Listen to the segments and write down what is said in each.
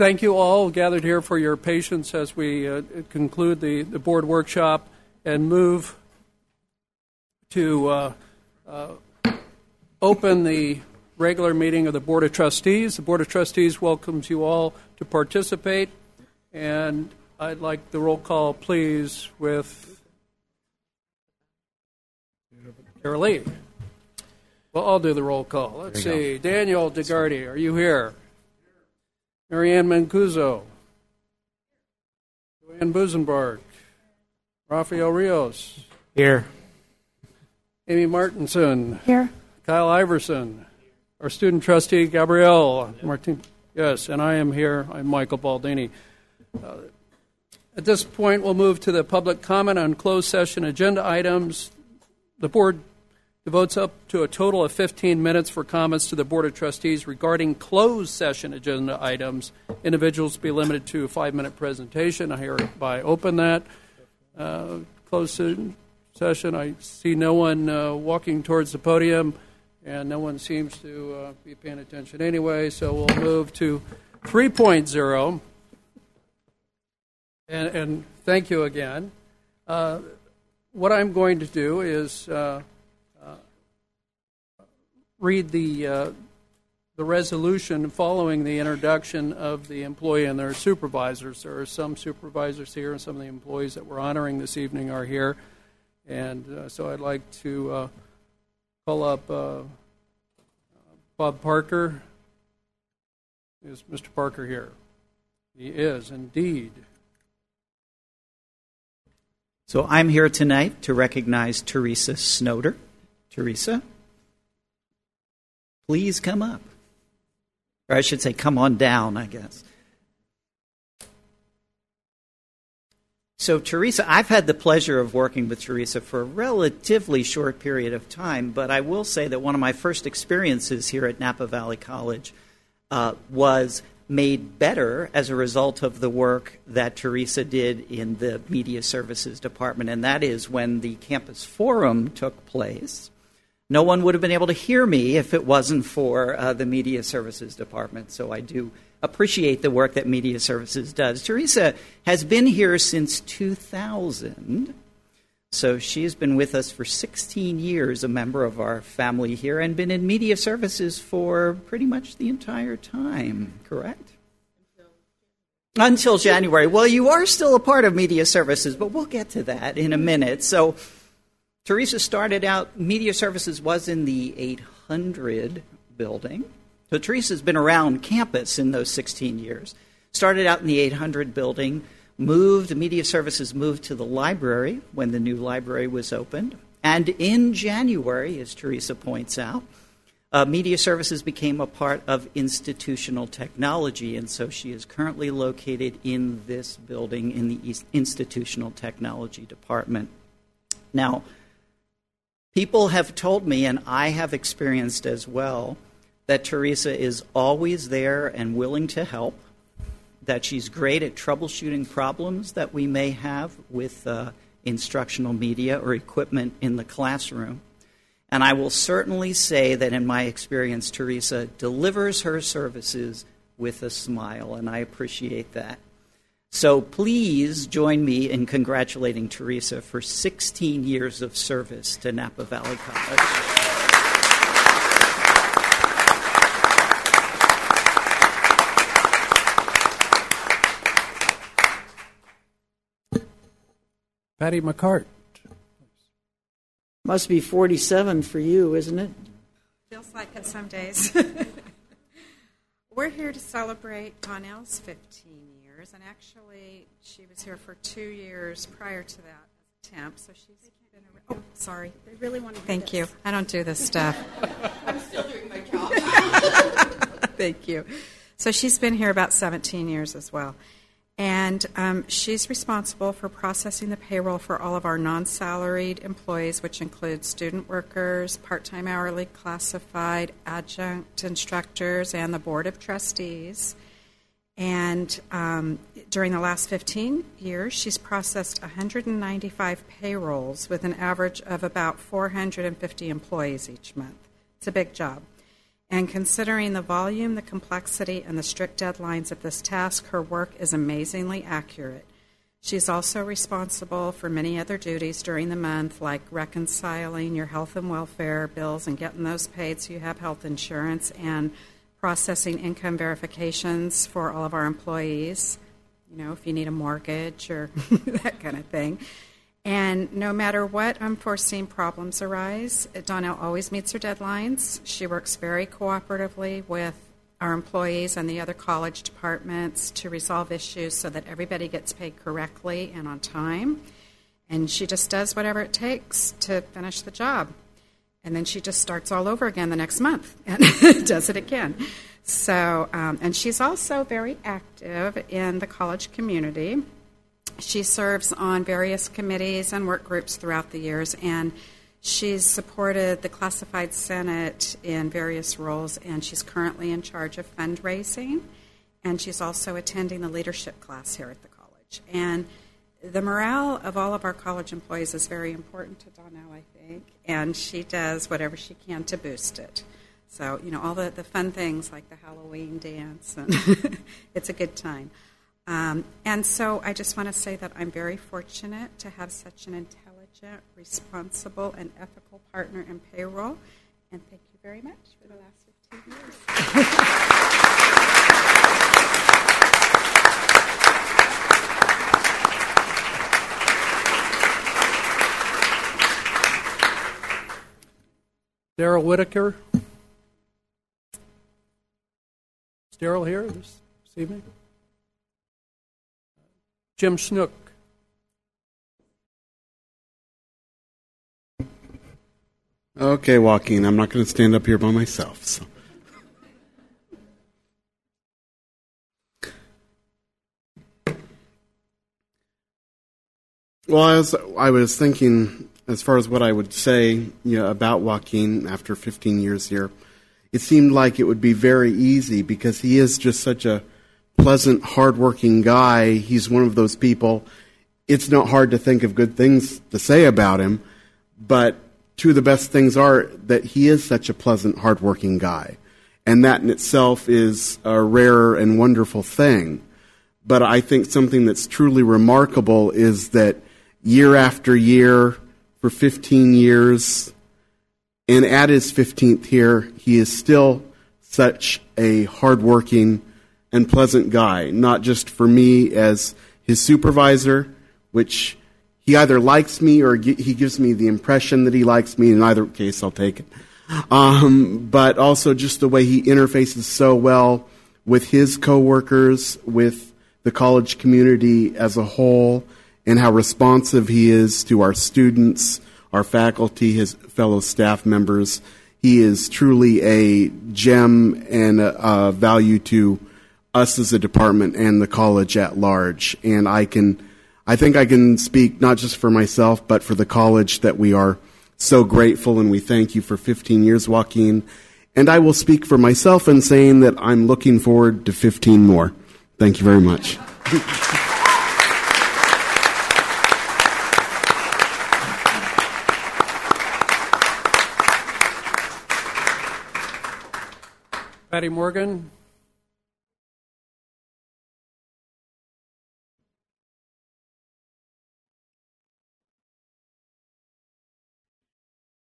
thank you all gathered here for your patience as we uh, conclude the, the board workshop and move to uh, uh, open the regular meeting of the Board of Trustees. The Board of Trustees welcomes you all to participate, and I'd like the roll call, please, with Carol Lee. Well, I'll do the roll call. Let's see. Daniel DeGardi, are you here? Marianne Mancuso. Joanne Busenbarg. Rafael Rios. Here. Amy Martinson. Here. Kyle Iverson. Our student trustee, Gabrielle Martin. Yes, and I am here. I'm Michael Baldini. Uh, at this point, we'll move to the public comment on closed session agenda items. The board devotes up to a total of 15 minutes for comments to the Board of Trustees regarding closed session agenda items. Individuals be limited to a five minute presentation. I hereby open that uh, closed session. I see no one uh, walking towards the podium, and no one seems to uh, be paying attention anyway, so we'll move to 3.0. And, and thank you again. Uh, what I'm going to do is uh, read the uh, the resolution following the introduction of the employee and their supervisors. There are some supervisors here, and some of the employees that we're honoring this evening are here. And uh, so I'd like to uh, call up uh, Bob Parker. Is Mr. Parker here? He is indeed. So I'm here tonight to recognize Teresa Snoder. Teresa, please come up. Or I should say, come on down, I guess. So, Teresa, I've had the pleasure of working with Teresa for a relatively short period of time, but I will say that one of my first experiences here at Napa Valley College uh, was made better as a result of the work that Teresa did in the Media Services Department, and that is when the campus forum took place. No one would have been able to hear me if it wasn't for uh, the Media Services Department, so I do appreciate the work that Media Services does. Teresa has been here since 2000. So she has been with us for 16 years, a member of our family here, and been in media services for pretty much the entire time, correct? Until, January. Well, you are still a part of media services, but we'll get to that in a minute. So Teresa started out, media services was in the 800 building. So Teresa's been around campus in those 16 years. Started out in the 800 building, moved, media services moved to the library when the new library was opened. And in January, as Teresa points out, uh, media services became a part of institutional technology, and so she is currently located in this building in the institutional technology department. Now, people have told me, and I have experienced as well, that Teresa is always there and willing to help, that she's great at troubleshooting problems that we may have with uh, instructional media or equipment in the classroom. And I will certainly say that in my experience, Teresa delivers her services with a smile, and I appreciate that. So please join me in congratulating Teresa for 16 years of service to Napa Valley College. Patty McCart. Must be 47 for you, isn't it? Feels like it some days. We're here to celebrate Donnell's 15 years, and actually, she was here for two years prior to that as a temp, so she's been around. Oh, sorry. I really want to. Thank you. I don't do this stuff. I'm still doing my job. Thank you. So she's been here about 17 years as well. And um, she's responsible for processing the payroll for all of our non salaried employees, which includes student workers, part time hourly classified, adjunct instructors, and the Board of Trustees. And um, during the last 15 years, she's processed 195 payrolls with an average of about 450 employees each month. It's a big job. And considering the volume, the complexity, and the strict deadlines of this task, her work is amazingly accurate. She's also responsible for many other duties during the month, like reconciling your health and welfare bills and getting those paid so you have health insurance, and processing income verifications for all of our employees, you know, if you need a mortgage or that kind of thing. And no matter what unforeseen problems arise, Donnell always meets her deadlines. She works very cooperatively with our employees and the other college departments to resolve issues so that everybody gets paid correctly and on time. And she just does whatever it takes to finish the job. And then she just starts all over again the next month and does it again. So, um, and she's also very active in the college community. She serves on various committees and work groups throughout the years, and she's supported the Classified Senate in various roles, and she's currently in charge of fundraising, and she's also attending the leadership class here at the college. And the morale of all of our college employees is very important to Donnell, I think, and she does whatever she can to boost it. So, you know, all the, the fun things like the Halloween dance, and it's a good time. Um, and so I just want to say that I'm very fortunate to have such an intelligent, responsible, and ethical partner in payroll. And thank you very much for the last 15 years. Daryl Whitaker. Is Daryl here this, this evening? Jim Snook. Okay, Joaquin, I'm not going to stand up here by myself. So. Well, I was, I was thinking as far as what I would say you know, about Joaquin after 15 years here. It seemed like it would be very easy because he is just such a pleasant, hardworking guy. He's one of those people. It's not hard to think of good things to say about him, but two of the best things are that he is such a pleasant, hardworking guy. And that in itself is a rare and wonderful thing. But I think something that's truly remarkable is that year after year, for 15 years, and at his 15th year, he is still such a hardworking, and pleasant guy, not just for me as his supervisor, which he either likes me or he gives me the impression that he likes me. In either case, I'll take it. Um, but also just the way he interfaces so well with his coworkers, with the college community as a whole, and how responsive he is to our students, our faculty, his fellow staff members. He is truly a gem and a, a value to us as a department and the college at large. And I can, I think I can speak not just for myself, but for the college that we are so grateful and we thank you for 15 years, Joaquin. And I will speak for myself in saying that I'm looking forward to 15 more. Thank you very much. Patty Morgan.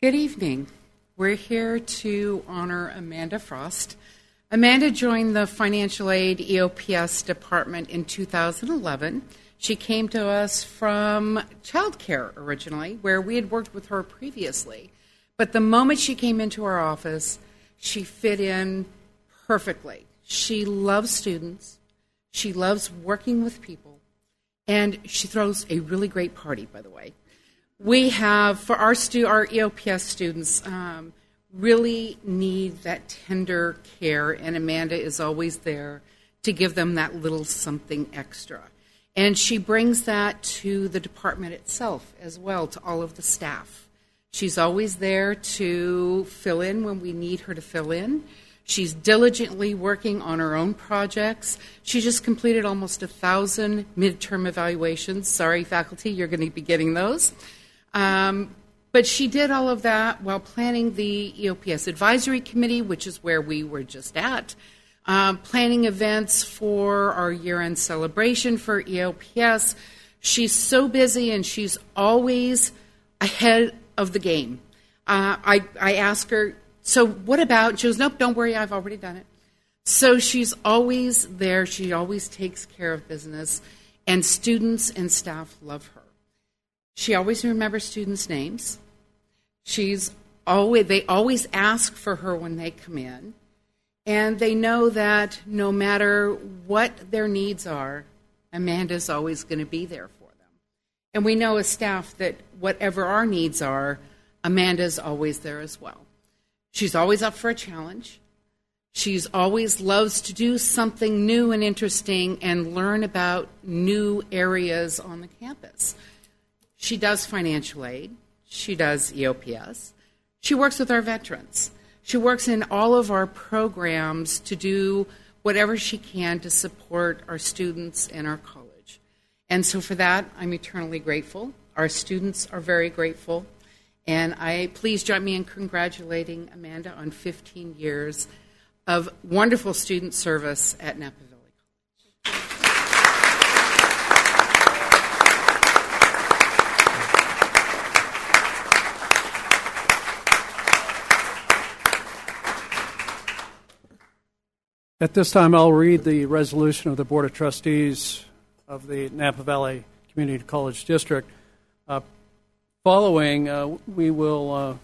Good evening. We're here to honor Amanda Frost. Amanda joined the Financial Aid EOPS department in 2011. She came to us from childcare originally, where we had worked with her previously. But the moment she came into our office, she fit in perfectly. She loves students, she loves working with people, and she throws a really great party, by the way we have for our stu- our EOPS students um, really need that tender care, and Amanda is always there to give them that little something extra. And she brings that to the department itself as well, to all of the staff. She's always there to fill in when we need her to fill in. She's diligently working on her own projects. She just completed almost a thousand midterm evaluations. Sorry, faculty, you're going to be getting those. Um, But she did all of that while planning the EOPS Advisory Committee, which is where we were just at, um, planning events for our year end celebration for EOPS. She's so busy and she's always ahead of the game. Uh, I, I ask her, so what about? She goes, nope, don't worry, I've already done it. So she's always there. She always takes care of business, and students and staff love her. She always remembers students' names. She's always they always ask for her when they come in, and they know that no matter what their needs are, Amanda's always going to be there. And we know as staff that whatever our needs are, Amanda's always there as well. She's always up for a challenge. She's always loves to do something new and interesting and learn about new areas on the campus. She does financial aid. She does EOPS. She works with our veterans. She works in all of our programs to do whatever she can to support our students and our college. And so for that, I'm eternally grateful. Our students are very grateful. And I please join me in congratulating Amanda on 15 years of wonderful student service at Napa Valley College. At this time, I'll read the resolution of the Board of Trustees of the Napa Valley Community College District. Uh, following, uh, we will uh,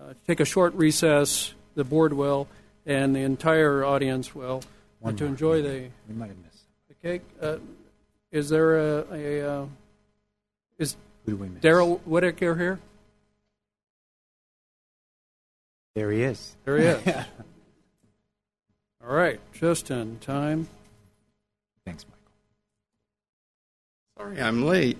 uh take a short recess, the board will, and the entire audience will, uh, to enjoy the, We might have missed. the cake. Uh, is there a, a is Who do we miss? Daryl Whitaker here? There he is. There he is. All right, just in time. Thanks, Michael. Sorry I'm late.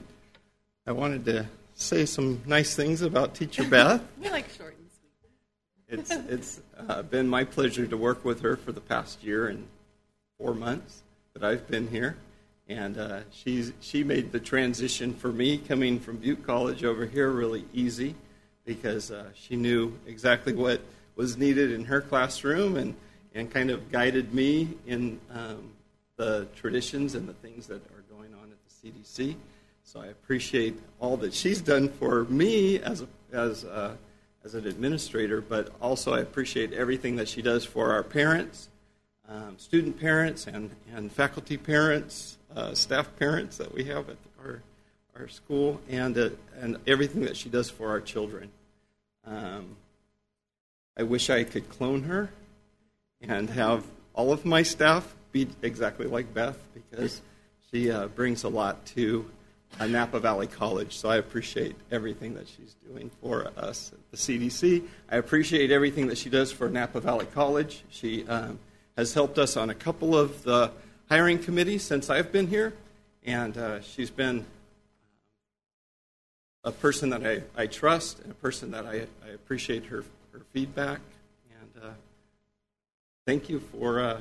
I wanted to say some nice things about Teacher Beth. We like short and sweet. It's it's uh, been my pleasure to work with her for the past year and four months that I've been here, and uh, she's she made the transition for me coming from Butte College over here really easy because uh, she knew exactly what was needed in her classroom and and kind of guided me in um, the traditions and the things that are CDC. So I appreciate all that she's done for me as a, as a, as an administrator, but also I appreciate everything that she does for our parents, um, student parents, and, and faculty parents, uh, staff parents that we have at our our school, and uh, and everything that she does for our children. Um, I wish I could clone her and have all of my staff be exactly like Beth because she uh, brings a lot to uh, Napa Valley College. So I appreciate everything that she's doing for us at the CDC. I appreciate everything that she does for Napa Valley College. She um, has helped us on a couple of the hiring committees since I've been here, and uh, she's been a person that I, I trust and a person that I, I appreciate her, her feedback. And uh, thank you for uh,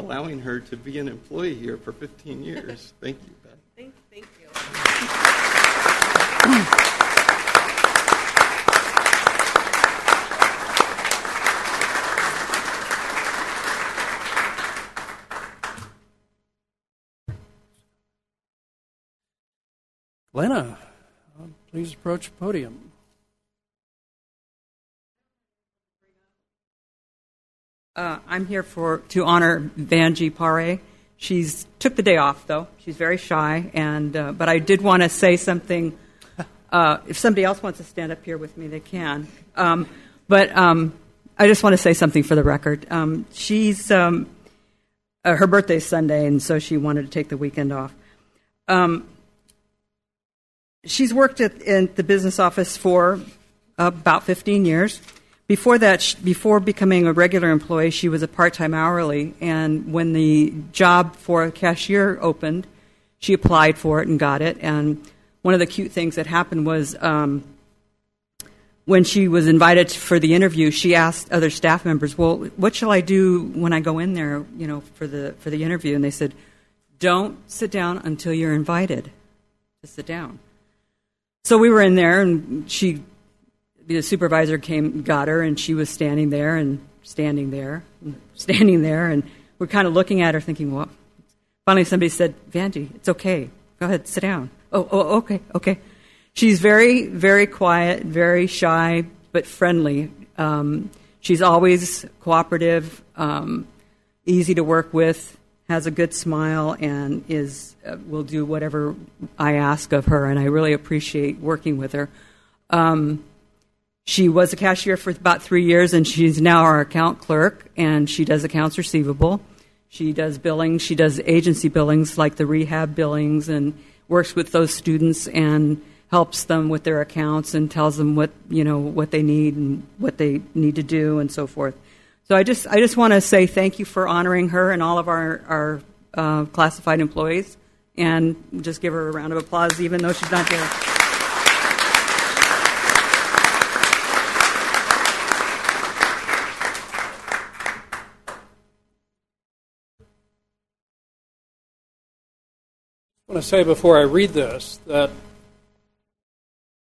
allowing her to be an employee here for 15 years. Thank you, Beth. Thank, thank you. Glenna, uh, please approach the podium. Uh, I'm here for to honor Vanji Pare. She's took the day off though. She's very shy, and uh, but I did want to say something. Uh, if somebody else wants to stand up here with me, they can. Um, but um, I just want to say something for the record. Um, she's um, uh, her birthday's Sunday, and so she wanted to take the weekend off. Um, she's worked at, in the business office for about 15 years. Before that, before becoming a regular employee, she was a part-time hourly. And when the job for a cashier opened, she applied for it and got it. And one of the cute things that happened was um, when she was invited for the interview, she asked other staff members, "Well, what shall I do when I go in there, you know, for the for the interview?" And they said, "Don't sit down until you're invited to sit down." So we were in there, and she the supervisor came, got her, and she was standing there and standing there, and standing there, and we're kind of looking at her, thinking, "What?" Finally, somebody said, "Vanjie, it's okay. Go ahead, sit down." Oh, oh, okay, okay. She's very, very quiet, very shy, but friendly. Um, she's always cooperative, um, easy to work with, has a good smile, and is uh, will do whatever I ask of her. And I really appreciate working with her. Um, she was a cashier for about three years, and she's now our account clerk, and she does accounts receivable. She does billing. She does agency billings, like the rehab billings, and works with those students and helps them with their accounts and tells them what you know what they need and what they need to do and so forth. So I just I just want to say thank you for honoring her and all of our our uh, classified employees, and just give her a round of applause, even though she's not here. To say before I read this that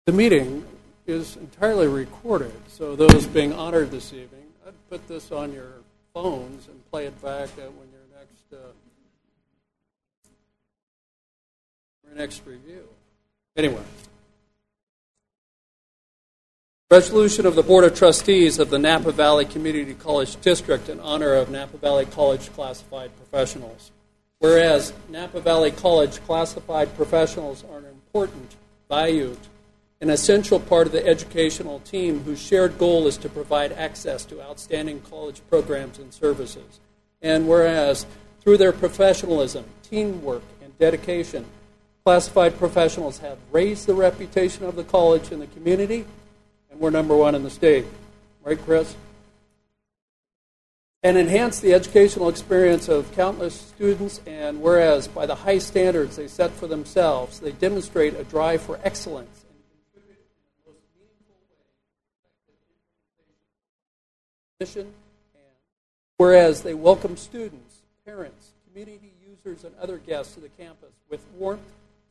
the meeting is entirely recorded, so those being honored this evening, I'd put this on your phones and play it back when your next uh, your next review. Anyway, resolution of the Board of Trustees of the Napa Valley Community College District in honor of Napa Valley College classified professionals. Whereas Napa Valley College classified professionals are an important, valued, an essential part of the educational team whose shared goal is to provide access to outstanding college programs and services. And whereas through their professionalism, teamwork, and dedication, classified professionals have raised the reputation of the college in the community, and we're number one in the state. Right, Chris? And enhance the educational experience of countless students. And whereas, by the high standards they set for themselves, they demonstrate a drive for excellence and contribute in the most meaningful way mission. Whereas they welcome students, parents, community users, and other guests to the campus with warmth,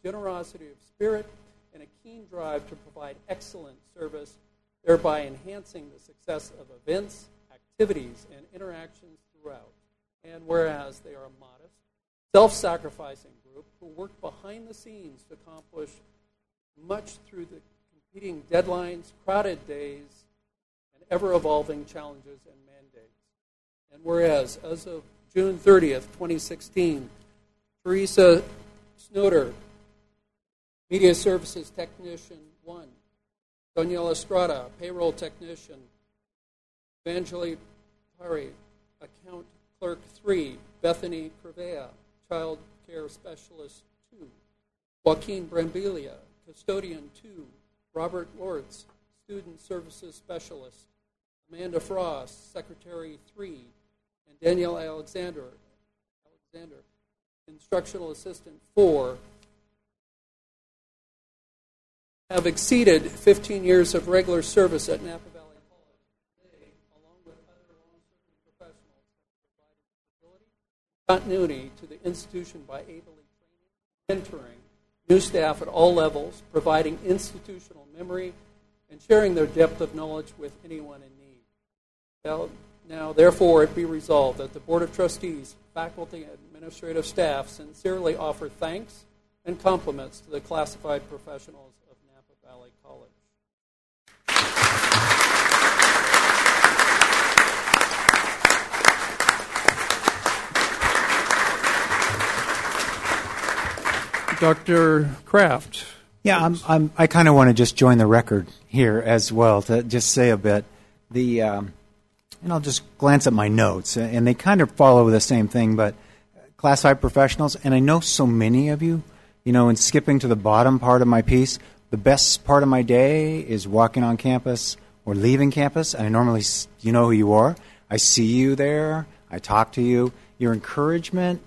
generosity of spirit, and a keen drive to provide excellent service, thereby enhancing the success of events activities and interactions throughout. And whereas they are a modest, self sacrificing group who work behind the scenes to accomplish much through the competing deadlines, crowded days, and ever evolving challenges and mandates. And whereas, as of June 30th, 2016, Teresa Snoder, Media Services Technician 1, Daniela Estrada, Payroll Technician, Evangeline Pari, Account Clerk 3, Bethany Crevea, Child Care Specialist 2, Joaquin Brambilia, Custodian 2, Robert Lortz, Student Services Specialist, Amanda Frost, Secretary 3, and Danielle Alexander, Alexander, Instructional Assistant 4, have exceeded 15 years of regular service at Napa Valley continuity to the institution by ably mentoring new staff at all levels, providing institutional memory, and sharing their depth of knowledge with anyone in need. Now, now, therefore, it be resolved that the Board of Trustees, faculty, and administrative staff sincerely offer thanks and compliments to the classified professionals of Napa Valley College. Dr. Kraft. Yeah, I'm, I'm, i kind of want to just join the record here as well to just say a bit. The um, and I'll just glance at my notes, and they kind of follow the same thing. But classified professionals, and I know so many of you. You know, in skipping to the bottom part of my piece, the best part of my day is walking on campus or leaving campus. And I normally, you know who you are. I see you there. I talk to you. Your encouragement,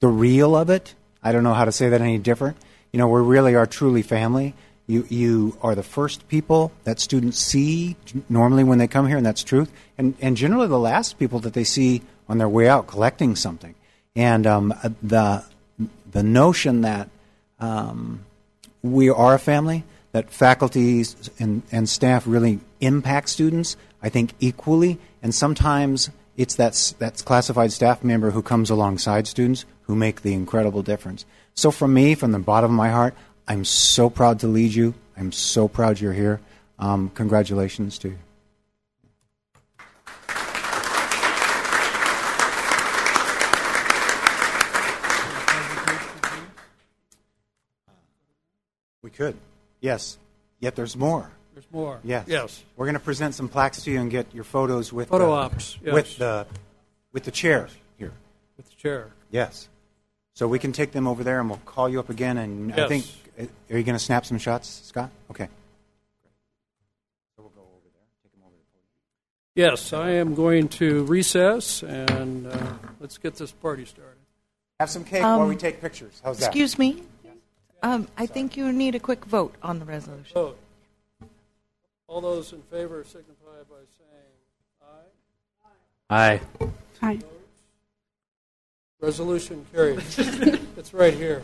the real of it, I don't know how to say that any different. You know, we really are truly family. You, you are the first people that students see normally when they come here, and that's truth. And, and generally the last people that they see on their way out collecting something. And um, the, the notion that um, we are a family, that faculty and, and staff really impact students, I think, equally. And sometimes it's that, that classified staff member who comes alongside students who make the incredible difference. So, from me, from the bottom of my heart, I'm so proud to lead you. I'm so proud you're here. Um, congratulations to you. We could. Yes. Yet there's more. There's more. Yes. Yes. We're going to present some plaques to you and get your photos with Photo the, ops, yes. with the with the chair here. With the chair. Yes. So we can take them over there, and we'll call you up again. And I think, uh, are you going to snap some shots, Scott? Okay. So we'll go over there. Take them over to the polygon. Yes, I am going to recess and uh, let's get this party started. Have some cake while Um, we take pictures. How's that? Excuse me? Um, I think you need a quick vote on the resolution. Vote. All those in favor signify by saying aye. Aye. Aye. Resolution carried. it's right here.